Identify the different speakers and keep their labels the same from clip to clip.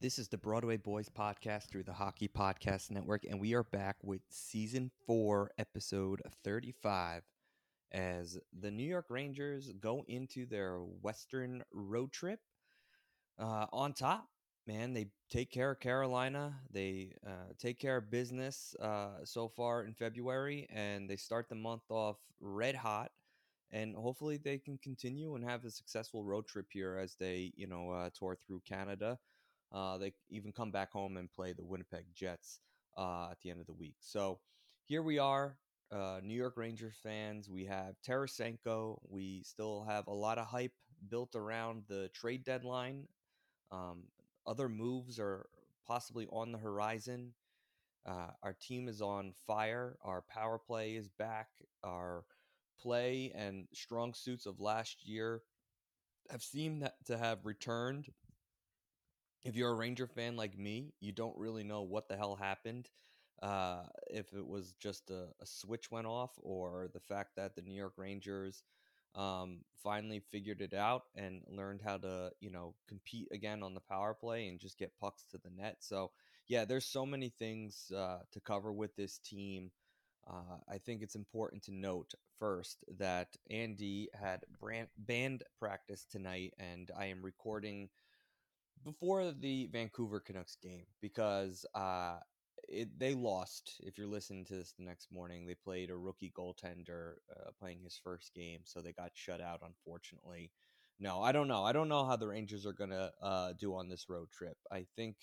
Speaker 1: This is the Broadway Boys podcast through the Hockey Podcast Network, and we are back with season four, episode 35, as the New York Rangers go into their Western road trip uh, on top. Man, they take care of Carolina. They uh, take care of business uh, so far in February, and they start the month off red hot. And hopefully, they can continue and have a successful road trip here as they, you know, uh, tour through Canada. Uh, they even come back home and play the Winnipeg Jets uh, at the end of the week. So here we are, uh, New York Rangers fans. We have Tarasenko. We still have a lot of hype built around the trade deadline. Um, other moves are possibly on the horizon. Uh, our team is on fire. Our power play is back. Our play and strong suits of last year have seemed to have returned if you're a Ranger fan like me, you don't really know what the hell happened. Uh, if it was just a, a, switch went off, or the fact that the New York Rangers um, finally figured it out and learned how to, you know, compete again on the power play and just get pucks to the net. So, yeah, there's so many things uh, to cover with this team. Uh, I think it's important to note first that Andy had brand, band practice tonight, and I am recording before the Vancouver Canucks game because uh, it, they lost. If you're listening to this the next morning, they played a rookie goaltender uh, playing his first game, so they got shut out, unfortunately. No, I don't know. I don't know how the Rangers are going to uh, do on this road trip. I think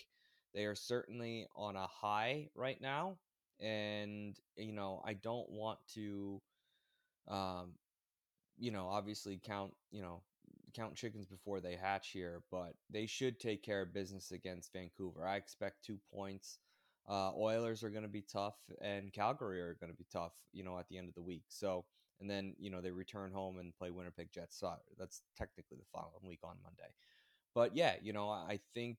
Speaker 1: they are certainly on a high right now. And, you know, I don't want to, um, you know, obviously count, you know, count chickens before they hatch here, but they should take care of business against Vancouver. I expect two points. Uh, Oilers are going to be tough, and Calgary are going to be tough. You know, at the end of the week. So, and then you know they return home and play Winnipeg Jets. So that's technically the following week on Monday. But yeah, you know, I think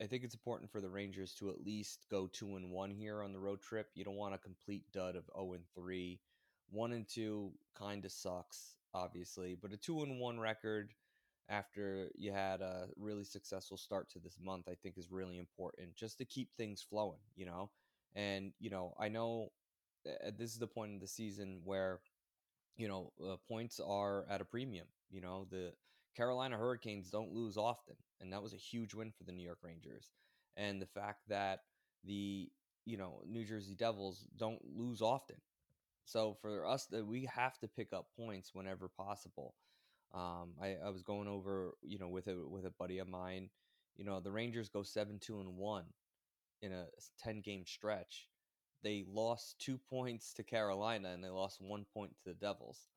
Speaker 1: I think it's important for the Rangers to at least go two and one here on the road trip. You don't want a complete dud of zero oh and three. One and two kind of sucks, obviously, but a two and one record after you had a really successful start to this month, I think is really important just to keep things flowing, you know? And, you know, I know uh, this is the point in the season where, you know, uh, points are at a premium. You know, the Carolina Hurricanes don't lose often, and that was a huge win for the New York Rangers. And the fact that the, you know, New Jersey Devils don't lose often. So for us, that we have to pick up points whenever possible. Um, I, I was going over, you know, with a with a buddy of mine. You know, the Rangers go seven two and one in a ten game stretch. They lost two points to Carolina and they lost one point to the Devils.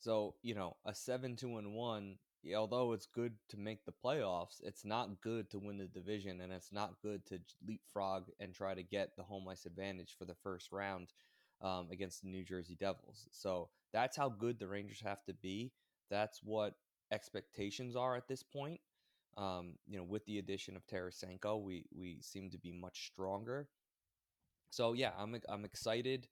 Speaker 1: So you know, a seven two and one. Although it's good to make the playoffs, it's not good to win the division, and it's not good to leapfrog and try to get the home ice advantage for the first round um, against the New Jersey Devils. So that's how good the Rangers have to be that's what expectations are at this point. Um, you know, with the addition of Tarasenko, we we seem to be much stronger. So yeah, I'm I'm excited.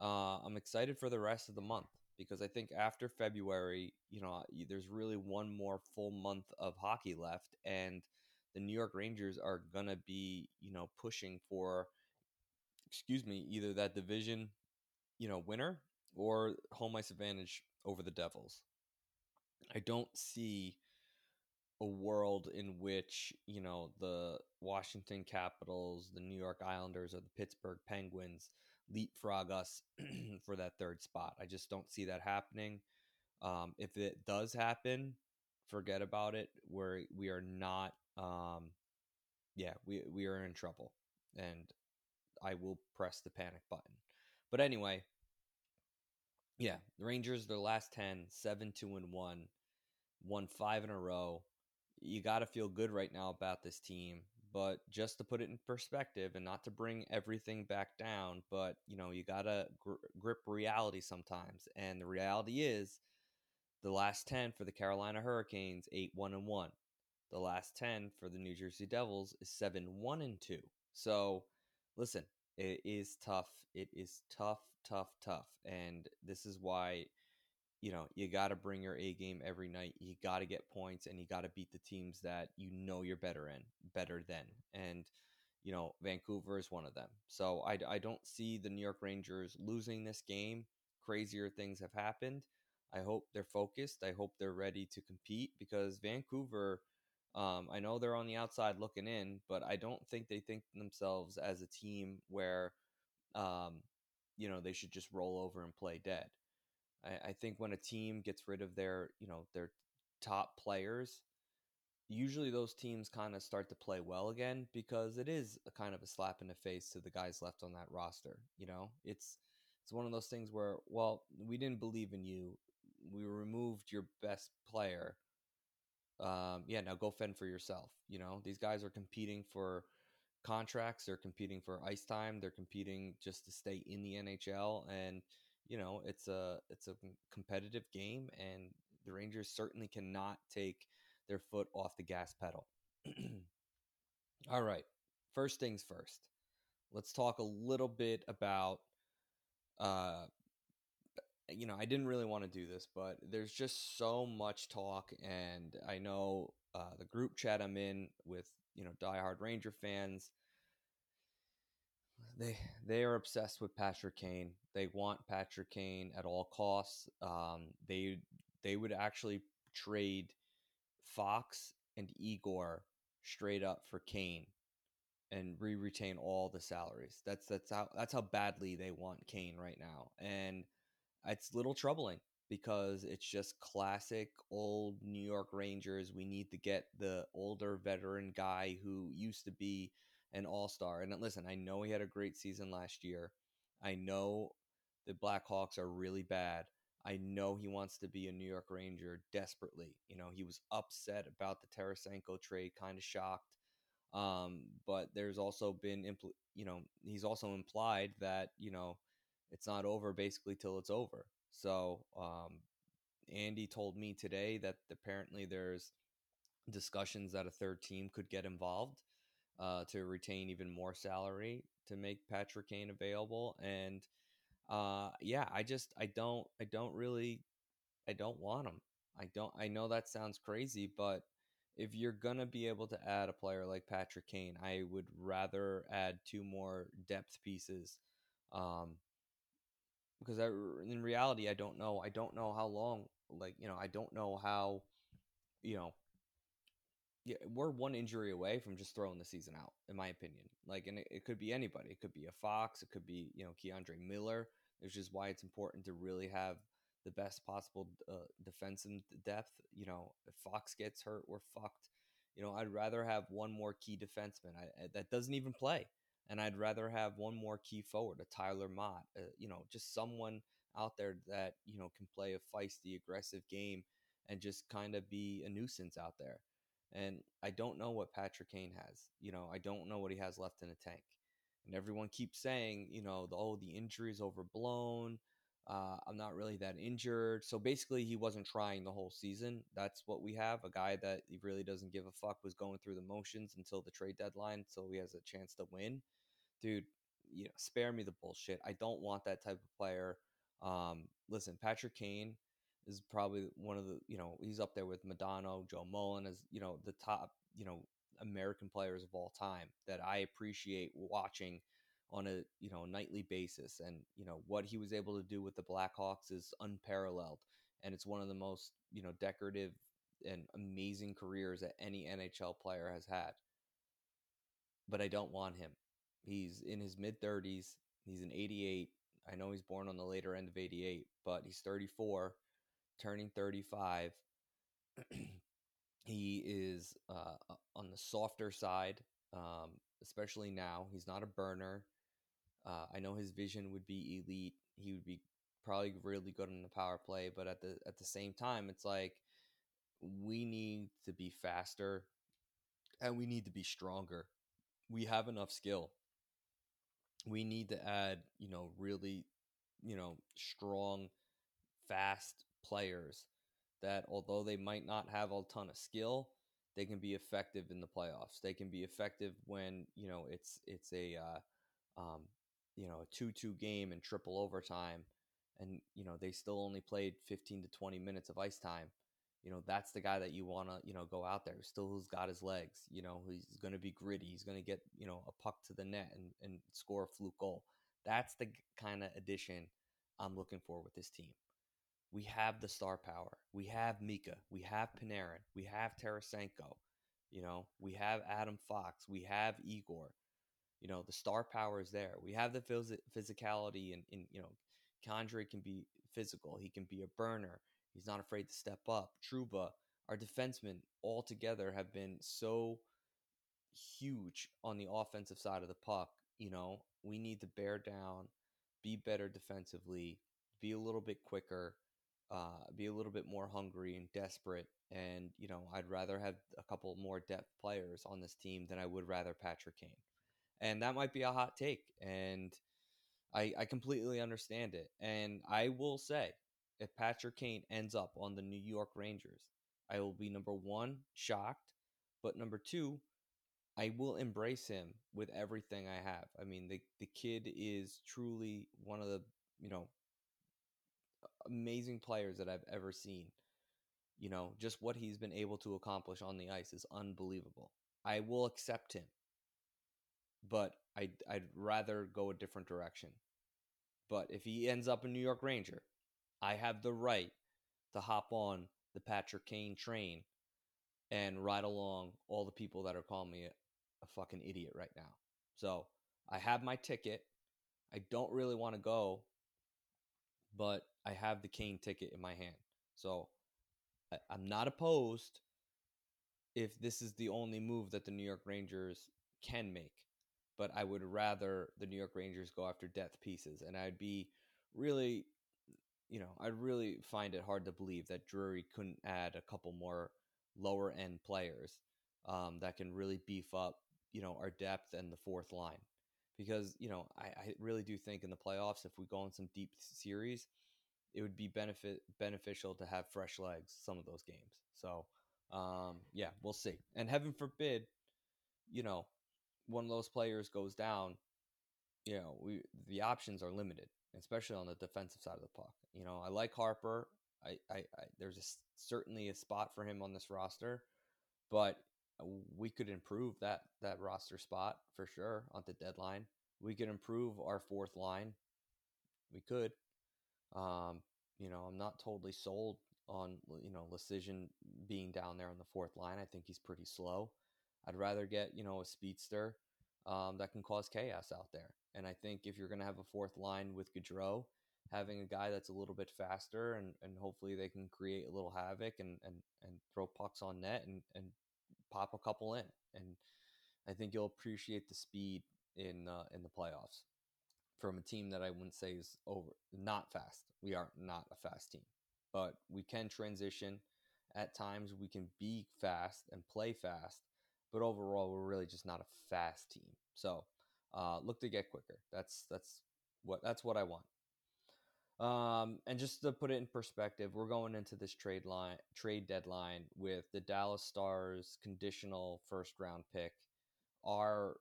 Speaker 1: Uh, I'm excited for the rest of the month because I think after February, you know, there's really one more full month of hockey left, and the New York Rangers are gonna be, you know, pushing for, excuse me, either that division, you know, winner or home ice advantage over the Devils. I don't see a world in which you know the Washington Capitals, the New York Islanders, or the Pittsburgh Penguins leapfrog us for that third spot. I just don't see that happening. Um, if it does happen, forget about it. We're we are not. Um, yeah, we we are in trouble, and I will press the panic button. But anyway, yeah, the Rangers, their last 10, 7 2 and 1, won five in a row. You got to feel good right now about this team. But just to put it in perspective and not to bring everything back down, but you know, you got to gr- grip reality sometimes. And the reality is the last 10 for the Carolina Hurricanes, 8 1 and 1. The last 10 for the New Jersey Devils is 7 1 and 2. So, listen, it is tough. It is tough, tough, tough. And this is why, you know, you got to bring your A game every night. You got to get points and you got to beat the teams that you know you're better in, better than. And, you know, Vancouver is one of them. So I, I don't see the New York Rangers losing this game. Crazier things have happened. I hope they're focused. I hope they're ready to compete because Vancouver um, I know they're on the outside looking in, but I don't think they think themselves as a team where, um, you know, they should just roll over and play dead. I, I think when a team gets rid of their, you know, their top players, usually those teams kind of start to play well again because it is a kind of a slap in the face to the guys left on that roster. You know, it's it's one of those things where, well, we didn't believe in you. We removed your best player um, yeah, now go fend for yourself. You know, these guys are competing for contracts, they're competing for ice time, they're competing just to stay in the NHL, and you know, it's a it's a competitive game, and the Rangers certainly cannot take their foot off the gas pedal. All right, first things first. Let's talk a little bit about uh, you know, I didn't really want to do this, but there's just so much talk, and I know uh, the group chat I'm in with you know diehard Ranger fans. They they are obsessed with Patrick Kane. They want Patrick Kane at all costs. Um, they they would actually trade Fox and Igor straight up for Kane and re-retain all the salaries. That's that's how that's how badly they want Kane right now. And it's a little troubling because it's just classic old New York Rangers. We need to get the older veteran guy who used to be an all star. And listen, I know he had a great season last year. I know the Blackhawks are really bad. I know he wants to be a New York Ranger desperately. You know, he was upset about the Tarasenko trade, kind of shocked. Um, but there's also been, impl- you know, he's also implied that, you know, it's not over basically till it's over. So um, Andy told me today that apparently there's discussions that a third team could get involved uh, to retain even more salary to make Patrick Kane available. And uh, yeah, I just I don't I don't really I don't want him. I don't I know that sounds crazy, but if you're gonna be able to add a player like Patrick Kane, I would rather add two more depth pieces um, because I, in reality, I don't know. I don't know how long. Like you know, I don't know how. You know, yeah, we're one injury away from just throwing the season out, in my opinion. Like, and it, it could be anybody. It could be a Fox. It could be you know K'Andre Miller. Which is why it's important to really have the best possible uh, defensive depth. You know, if Fox gets hurt, we're fucked. You know, I'd rather have one more key defenseman I, that doesn't even play and I'd rather have one more key forward, a Tyler Motte, uh, you know, just someone out there that you know can play a feisty, aggressive game and just kind of be a nuisance out there. And I don't know what Patrick Kane has. You know, I don't know what he has left in the tank. And everyone keeps saying, you know, the, oh, the injury is overblown. Uh, I'm not really that injured. So basically, he wasn't trying the whole season. That's what we have. A guy that he really doesn't give a fuck was going through the motions until the trade deadline, so he has a chance to win. Dude, you know, spare me the bullshit. I don't want that type of player. Um, listen, Patrick Kane is probably one of the, you know, he's up there with Modano, Joe Mullen as, you know, the top, you know, American players of all time that I appreciate watching on a you know nightly basis and you know what he was able to do with the blackhawks is unparalleled and it's one of the most you know decorative and amazing careers that any NHL player has had. But I don't want him. He's in his mid 30s. He's an 88. I know he's born on the later end of 88, but he's 34, turning 35. he is uh, on the softer side, um, especially now. He's not a burner. Uh, I know his vision would be elite. He would be probably really good on the power play, but at the at the same time, it's like we need to be faster and we need to be stronger. We have enough skill. We need to add, you know, really, you know, strong, fast players that although they might not have a ton of skill, they can be effective in the playoffs. They can be effective when, you know, it's it's a uh, um, you know, a 2-2 game and triple overtime and you know, they still only played 15 to 20 minutes of ice time you know that's the guy that you want to you know go out there still who's got his legs you know he's going to be gritty he's going to get you know a puck to the net and, and score a fluke goal. That's the kind of addition i'm looking for with this team. We have the star power we have mika we have panarin we have tarasenko you know we have adam fox we have igor you know the star power is there we have the phys- physicality and, and you know K'Andre can be physical he can be a burner He's not afraid to step up. Trouba, our defensemen all together have been so huge on the offensive side of the puck. You know, we need to bear down, be better defensively, be a little bit quicker, uh, be a little bit more hungry and desperate. And, you know, I'd rather have a couple more depth players on this team than I would rather Patrick Kane. And that might be a hot take. And I, I completely understand it. And I will say, if Patrick Kane ends up on the New York Rangers, I will be number one, shocked, but number two, I will embrace him with everything I have. I mean, the, the kid is truly one of the, you know, amazing players that I've ever seen. You know, just what he's been able to accomplish on the ice is unbelievable. I will accept him, but I'd, I'd rather go a different direction. But if he ends up a New York Ranger, I have the right to hop on the Patrick Kane train and ride along all the people that are calling me a, a fucking idiot right now. So I have my ticket. I don't really want to go, but I have the Kane ticket in my hand. So I, I'm not opposed if this is the only move that the New York Rangers can make. But I would rather the New York Rangers go after death pieces. And I'd be really you know, I'd really find it hard to believe that Drury couldn't add a couple more lower end players um, that can really beef up, you know, our depth and the fourth line. Because, you know, I, I really do think in the playoffs, if we go on some deep series, it would be benefit beneficial to have fresh legs some of those games. So, um, yeah, we'll see. And heaven forbid, you know, one of those players goes down, you know, we the options are limited especially on the defensive side of the puck. You know, I like Harpur. I, I, I there's a, certainly a spot for him on this roster, but we could improve that that roster spot for sure on the deadline. We could improve our fourth line. We could. Um, you know, I'm not totally sold on you know Leschyshyn being down there on the fourth line. I think he's pretty slow. I'd rather get you know a speedster um, that can cause chaos out there. And I think if you're going to have a fourth line with Goodrow, having a guy that's a little bit faster and, and hopefully they can create a little havoc and, and, and throw pucks on net and, and pop a couple in. And I think you'll appreciate the speed in uh, in the playoffs from a team that I wouldn't say is over not fast. We are not a fast team, but we can transition at times. We can be fast and play fast, but overall, we're really just not a fast team. So uh, look to get quicker. That's that's what that's what I want. Um, and just to put it in perspective, we're going into this trade line trade deadline with the Dallas Stars conditional first round pick, our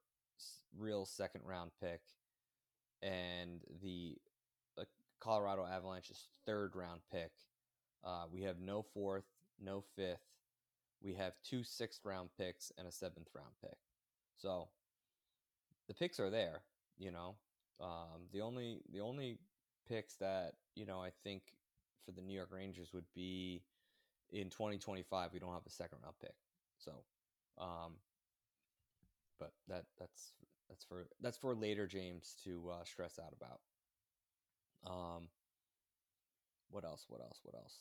Speaker 1: real second round pick, and the uh, Colorado Avalanche's third round pick. Uh, we have no fourth, no fifth. We have two sixth round picks and a seventh round pick. So the picks are there. You know, um, the only the only picks that you know I think for the New York Rangers would be in 2025 we don't have a second round pick. So, um, but that that's that's for that's for later James to uh, stress out about. Um, what else? What else? What else?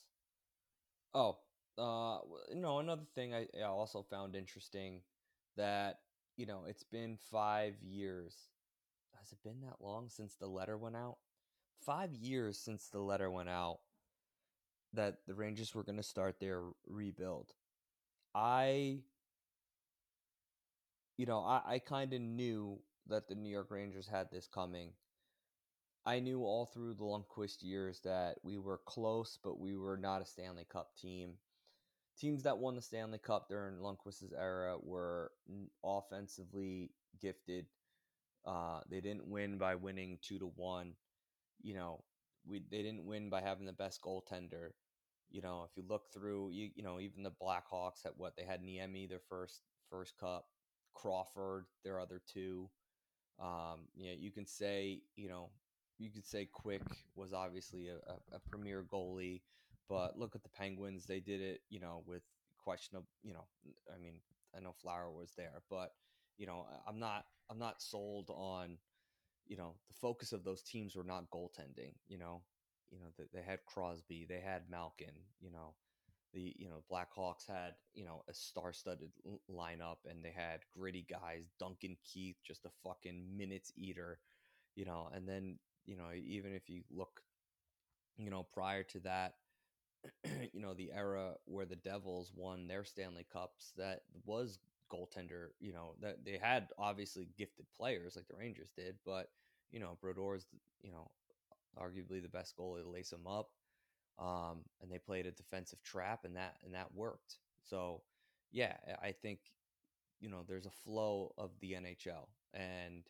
Speaker 1: Oh, uh, you know, another thing I, I also found interesting that you know it's been five years. Has it been that long since the letter went out? Five years since the letter went out that the Rangers were going to start their rebuild. I, you know, I, I kind of knew that the New York Rangers had this coming. I knew all through the Lundqvist years that we were close, but we were not a Stanley Cup team. Teams that won the Stanley Cup during Lundqvist's era were offensively gifted. Uh, they didn't win by winning two to one. You know, we they didn't win by having the best goaltender. You know, if you look through, you you know, even the Blackhawks at what they had Niemi their first first cup, Crawford their other two. Um, you know, you can say, you know, you could say Quick was obviously a, a, a, premier goalie, but look at the Penguins. They did it, you know, with questionable, you know, I mean, I know Flower was there, but you know, I'm not, I'm not sold on, you know, the focus of those teams were not goaltending. You know, you know, they, they had Crosby, they had Malkin, you know, the you know Blackhawks had you know a star-studded lineup and they had gritty guys. Duncan Keith, just a fucking minutes eater, you know. And then you know even if you look, you know, prior to that, you know the era where the Devils won their Stanley Cups, that was goaltender. You know that they had obviously gifted players like the Rangers did, but you know Brodeur's you know arguably the best goalie to lace them up um, and they played a defensive trap, and that and that worked. So, yeah, I think you know there's a flow of the NHL, and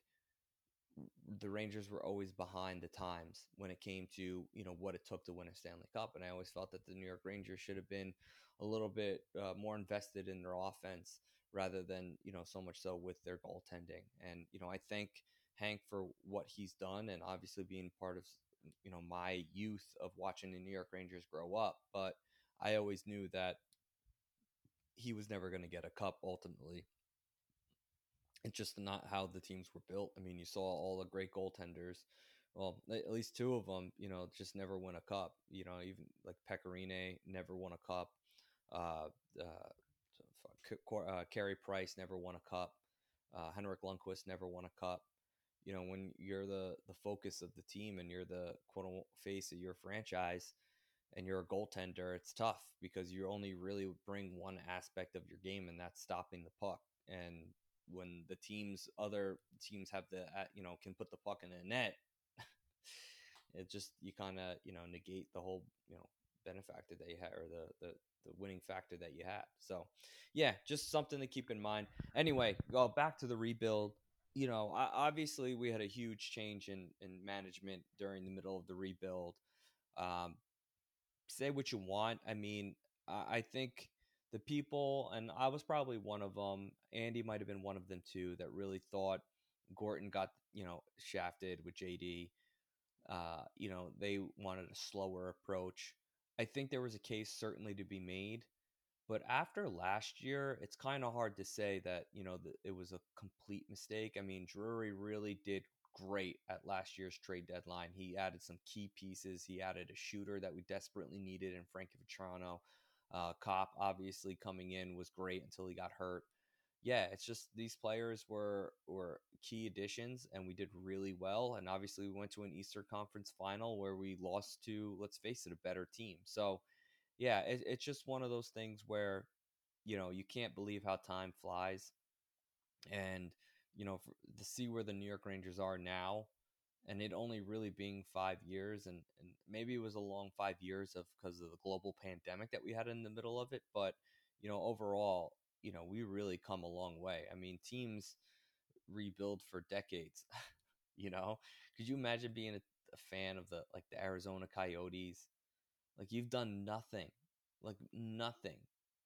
Speaker 1: the Rangers were always behind the times when it came to you know what it took to win a Stanley Cup, and I always felt that the New York Rangers should have been a little bit uh, more invested in their offense rather than you know so much so with their goaltending. And you know I thank Hank for what he's done, and obviously being part of you know my youth of watching the New York Rangers grow up, but I always knew that he was never going to get a cup ultimately. It's just not how the teams were built. I mean, you saw all the great goaltenders. Well, at least two of them, you know, just never win a cup. You know, even like Pekka Rinne never won a cup. Uh, uh, uh, Carey Price never won a cup. Uh, Henrik Lundqvist never won a cup you know when you're the the focus of the team and you're the quote unquote face of your franchise and you're a goaltender it's tough because you only really bring one aspect of your game and that's stopping the puck and when the teams other teams have the uh, you know can put the puck in the net it just you kind of you know negate the whole you know benefactor that you had or the the the winning factor that you had so yeah just something to keep in mind anyway go back to the rebuild you know, obviously we had a huge change in in management during the middle of the rebuild. Um, say what you want. I mean, I think the people, and I was probably one of them. Andy might have been one of them too. That really thought Gorton got you know shafted with JD. Uh, you know, they wanted a slower approach. I think there was a case certainly to be made but after last year, it's kind of hard to say that, you know, the, it was a complete mistake. I mean, Drury really did great at last year's trade deadline. He added some key pieces. He added a shooter that we desperately needed in Frankie Vatrano. Uh, Copp, obviously, coming in was great until he got hurt. Yeah, it's just these players were were key additions, and we did really well. And obviously, we went to an Eastern Conference final where we lost to, let's face it, a better team. So yeah, it, it's just one of those things where, you know, you can't believe how time flies. And, you know, for, to see where the New York Rangers are now, and it only really being five years, and, and maybe it was a long five years of because of the global pandemic that we had in the middle of it. But, you know, overall, you know, we really come a long way. I mean, teams rebuild for decades. you know, could you imagine being a, a fan of the like the Arizona Coyotes like you've done nothing, like nothing.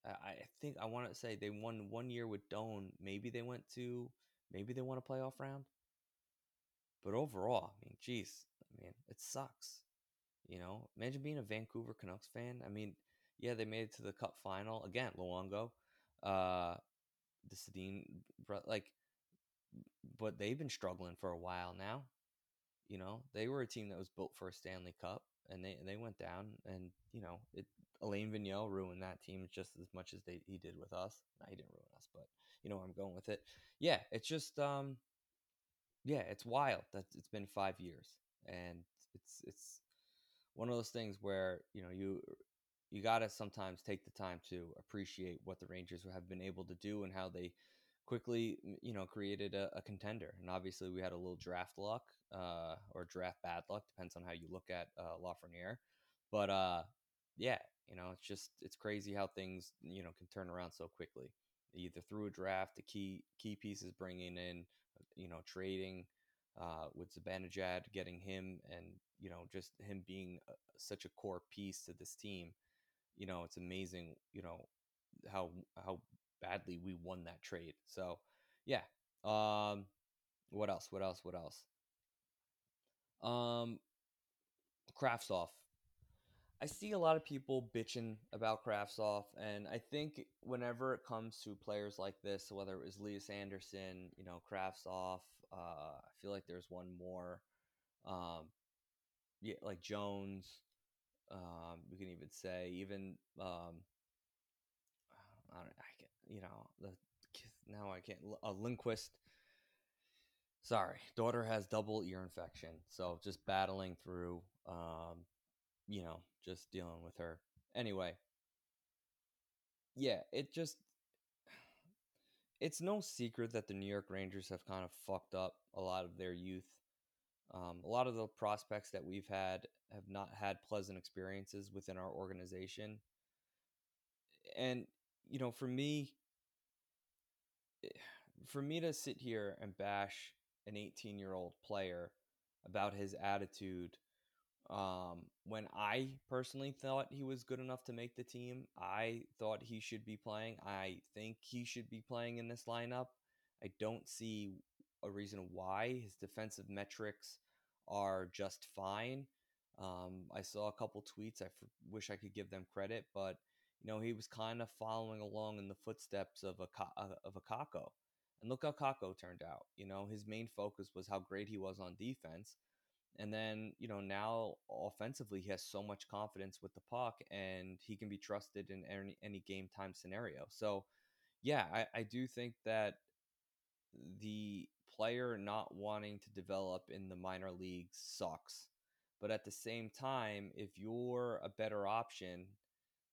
Speaker 1: I, I think I want to say they won one year with Doan. Maybe they went to, maybe they won a playoff round. But overall, I mean, geez, I mean, it sucks. You know, imagine being a Vancouver Canucks fan. I mean, Yeah, they made it to the Cup final again. Luongo, uh, the Sedin, like, but they've been struggling for a while now. You know, they were a team that was built for a Stanley Cup, and they they went down, and you know, it Alain Vigneault ruined that team just as much as they he did with us. No, he didn't ruin us, but you know where I'm going with it. Yeah, it's just um, yeah, it's wild that it's been five years, and it's it's one of those things where you know you you got to sometimes take the time to appreciate what the Rangers have been able to do and how they quickly you know created a, a contender. And obviously we had a little draft luck uh, or draft bad luck, depends on how you look at uh, Lafreniere. But uh, yeah, you know it's just it's crazy how things you know can turn around so quickly. Either through a draft, the key key pieces bringing in, you know, trading uh, with Zibanejad, getting him, and you know, just him being a, such a core piece to this team. You know, it's amazing. You know how how badly we won that trade. So yeah. Um, what else? What else? What else? Um, Kravtsov. I see a lot of people bitching about Kravtsov, and I think whenever it comes to players like this, whether it was Lias Andersson, you know, Kravtsov, uh, I feel like there's one more, um, yeah, like Jones. Um, we can even say even um, I don't, I can, you know, the now I can't. A uh, Lundkvist. Sorry, daughter has double ear infection, so just battling through. Um, you know, just dealing with her. Anyway, yeah, it just it's no secret that the New York Rangers have kind of fucked up a lot of their youth. Um, a lot of the prospects that we've had have not had pleasant experiences within our organization. And, you know, for me, eh, for me to sit here and bash an 18 year old player about his attitude um, when I personally thought he was good enough to make the team, I thought he should be playing. I think he should be playing in this lineup. I don't see a reason why his defensive metrics are just fine. Um, I saw a couple tweets. I f- wish I could give them credit, but you know he was kind of following along in the footsteps of a uh, of a Kakko. And look how Kakko turned out. You know his main focus was how great he was on defense, and then, you know, now offensively, he has so much confidence with the puck and he can be trusted in any, any game time scenario. So, yeah, I, I do think that the player not wanting to develop in the minor leagues sucks. But at the same time, if you're a better option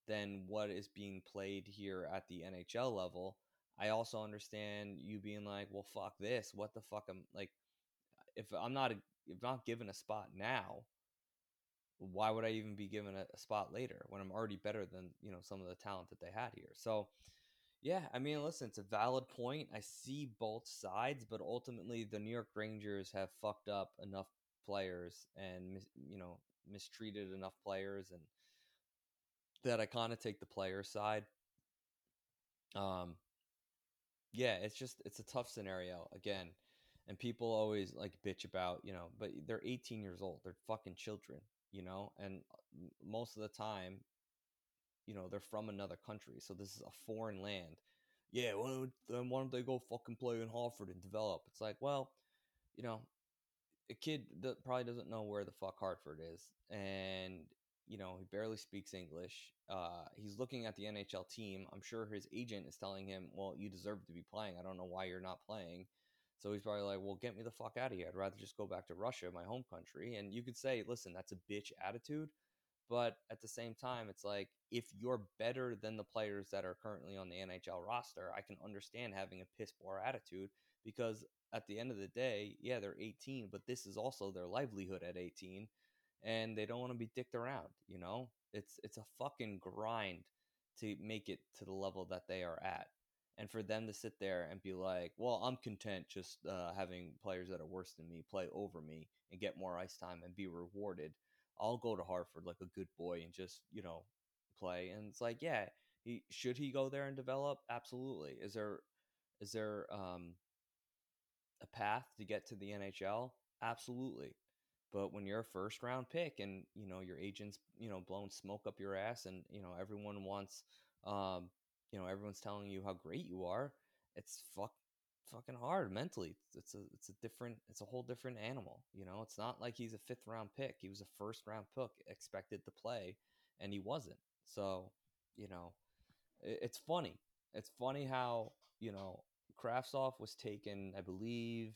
Speaker 1: than what is being played here at the NHL level, I also understand you being like, well, fuck this. What the fuck? I'm like, if I'm not if not given a spot now, why would I even be given a, a, spot later when I'm already better than you know some of the talent that they had here? So, yeah, I mean, listen, it's a valid point. I see both sides, but ultimately, the New York Rangers have fucked up enough players and you know mistreated enough players, and that I kind of take the player side. Um, yeah, it's just it's a tough scenario. Again, and people always like bitch about you know but they're 18 years old they're fucking children you know and uh, most of the time you know they're from another country so this is a foreign land. Yeah well then why don't they go fucking play in hartford and develop? It's like well you know a kid that probably doesn't know where the fuck hartford is and you know he barely speaks english uh, he's looking at the nhl team i'm sure his agent is telling him well you deserve to be playing i don't know why you're not playing so he's probably like, well, get me the fuck out of here. I'd rather just go back to Russia, my home country. And you could say, listen, that's a bitch attitude. But at the same time, it's like, if you're better than the players that are currently on the NHL roster, I can understand having a piss poor attitude because at the end of the day, yeah, they're 18, but this is also their livelihood at 18 and they don't want to be dicked around, you know? It's it's a fucking grind to make it to the level that they are at and for them to sit there and be like, "Well, I'm content just uh, having players that are worse than me play over me and get more ice time and be rewarded." I'll go to Hartford like a good boy and just you know play. And it's like, yeah, he should he go there and develop? Absolutely. Is there is there um, a path to get to the NHL? Absolutely. But when you're a first round pick and you know your agents, you know, blowing smoke up your ass, and you know everyone wants, um, you know, everyone's telling you how great you are. It's fuck fucking hard mentally. It's a it's a different it's a whole different animal. You know, it's not like he's a fifth round pick. He was a first round pick expected to play, and he wasn't. So, you know, it, it's funny. It's funny how you know Kravtsov was taken. I believe.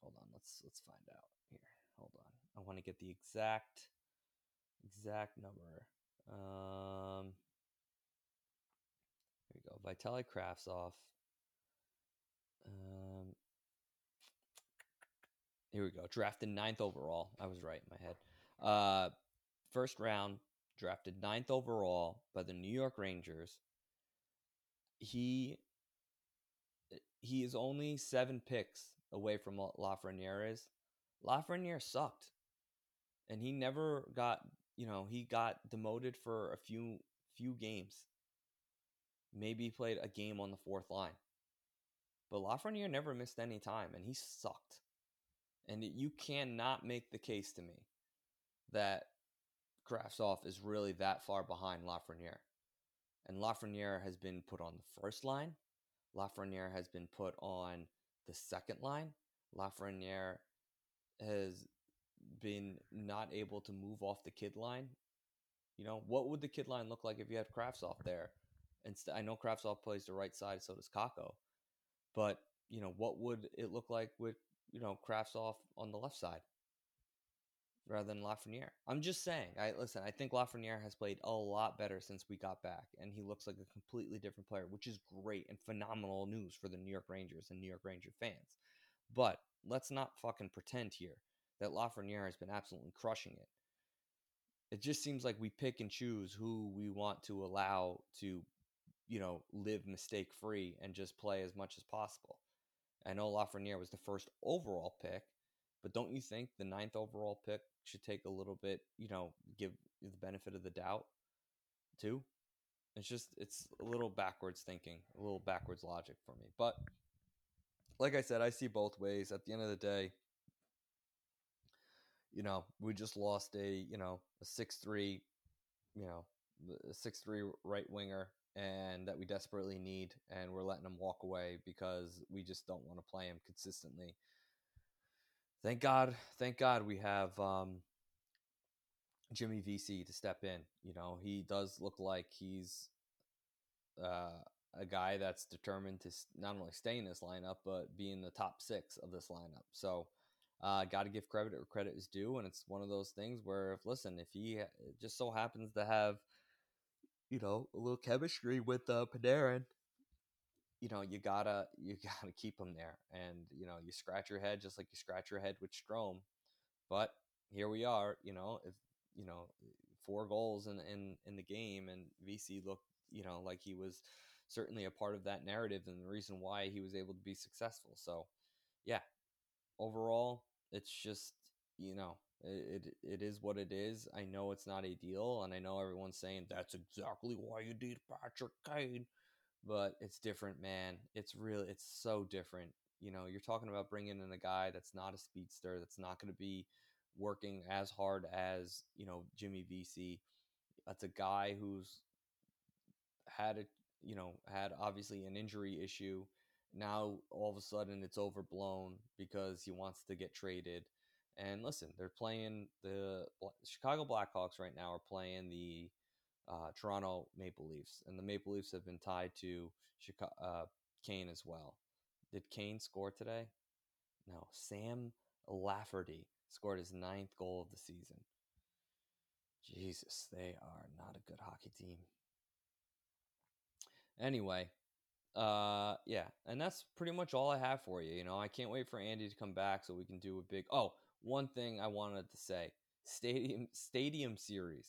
Speaker 1: Hold on. Let's let's find out here. Hold on. I want to get the exact exact number. Um. Here we go. Vitaly Kravtsov um, here we go. Drafted ninth overall. I was right in my head. Uh, first round, drafted ninth overall by the New York Rangers. He he is only seven picks away from what Lafreniere. Is. Lafreniere sucked, and he never got you know he got demoted for a few few games. Maybe he played a game on the fourth line. But Lafreniere never missed any time, and he sucked. And you cannot make the case to me that Kravtsov is really that far behind Lafreniere. And Lafreniere has been put on the first line. Lafreniere has been put on the second line. Lafreniere has been not able to move off the kid line. You know, what would the kid line look like if you had Kravtsov there? Instead, I know Kravtsov plays the right side, so does Kakko. But you know, what would it look like with you know Kravtsov on the left side rather than Lafreniere? I'm just saying. I listen. I think Lafreniere has played a lot better since we got back, and he looks like a completely different player, which is great and phenomenal news for the New York Rangers and New York Ranger fans. But let's not fucking pretend here that Lafreniere has been absolutely crushing it. It just seems like we pick and choose who we want to allow to you know, live mistake free and just play as much as possible. I know Lafreniere was the first overall pick, but don't you think the ninth overall pick should take a little bit, you know, give the benefit of the doubt too? It's just, it's a little backwards thinking, a little backwards logic for me. But like I said, I see both ways. At the end of the day, you know, we just lost a, you know, a 6 3, you know, a 6 3 right winger and that we desperately need, and we're letting him walk away because we just don't want to play him consistently. Thank God, thank God we have um, Jimmy Vesey to step in. You know, he does look like he's uh, a guy that's determined to not only stay in this lineup but be in the top six of this lineup. So, uh, got to give credit where credit is due, and it's one of those things where, if listen, if he just so happens to have you know, a little chemistry with uh, Panarin, you know, you gotta you gotta keep him there, and you know, you scratch your head just like you scratch your head with Strome. But here we are, you know, if you know, four goals in in in the game, and Vesey looked, you know, like he was certainly a part of that narrative and the reason why he was able to be successful. So, yeah, overall, it's just you know it, it, is what it is. I know it's not ideal, and I know everyone's saying that's exactly why you need Patrick Kane, but it's different, man. It's really it's so different. You know, you're talking about bringing in a guy that's not a speedster, that's not going to be working as hard as you know Jimmy Vesey. That's a guy who's had a you know had obviously an injury issue. Now all of a sudden it's overblown because he wants to get traded and listen, they're playing the Chicago Blackhawks right now are playing the uh, Toronto Maple Leafs, and the Maple Leafs have been tied to Chicago, uh, Kane as well. Did Kane score today? No. Sam Lafferty scored his ninth goal of the season. Jesus, they are not a good hockey team. Anyway, uh yeah and that's pretty much all i have for you you know i can't wait for andy to come back so we can do a big oh one thing I wanted to say Stadium Stadium Series,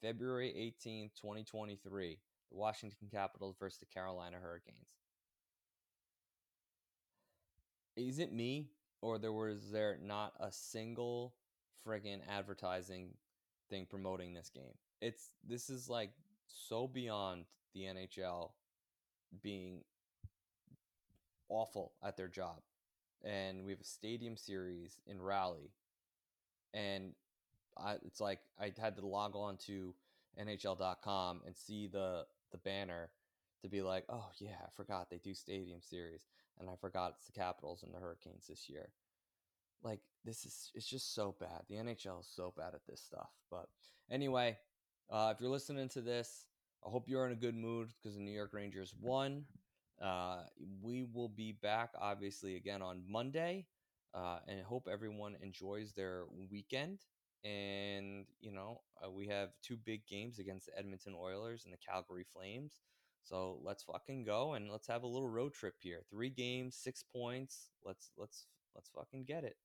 Speaker 1: February 18th, 2023, the Washington Capitals versus the Carolina Hurricanes. Is it me or there was there not a single friggin' advertising thing promoting this game? It's this is like so beyond the NHL being awful at their job and we have a stadium series in Raleigh and I, it's like I had to log on to NHL.com and see the the banner to be like, oh yeah, I forgot they do Stadium Series, and I forgot it's the Capitals and the Hurricanes this year. Like this is it's just so bad. The NHL is so bad at this stuff. But anyway, uh, if you're listening to this, I hope you're in a good mood because the New York Rangers won. Uh, we will be back obviously again on Monday, uh, and hope everyone enjoys their weekend. And you know, uh, we have two big games against the Edmonton Oilers and the Calgary Flames. So let's fucking go and let's have a little road trip here. Three games, six points. Let's let's let's fucking get it.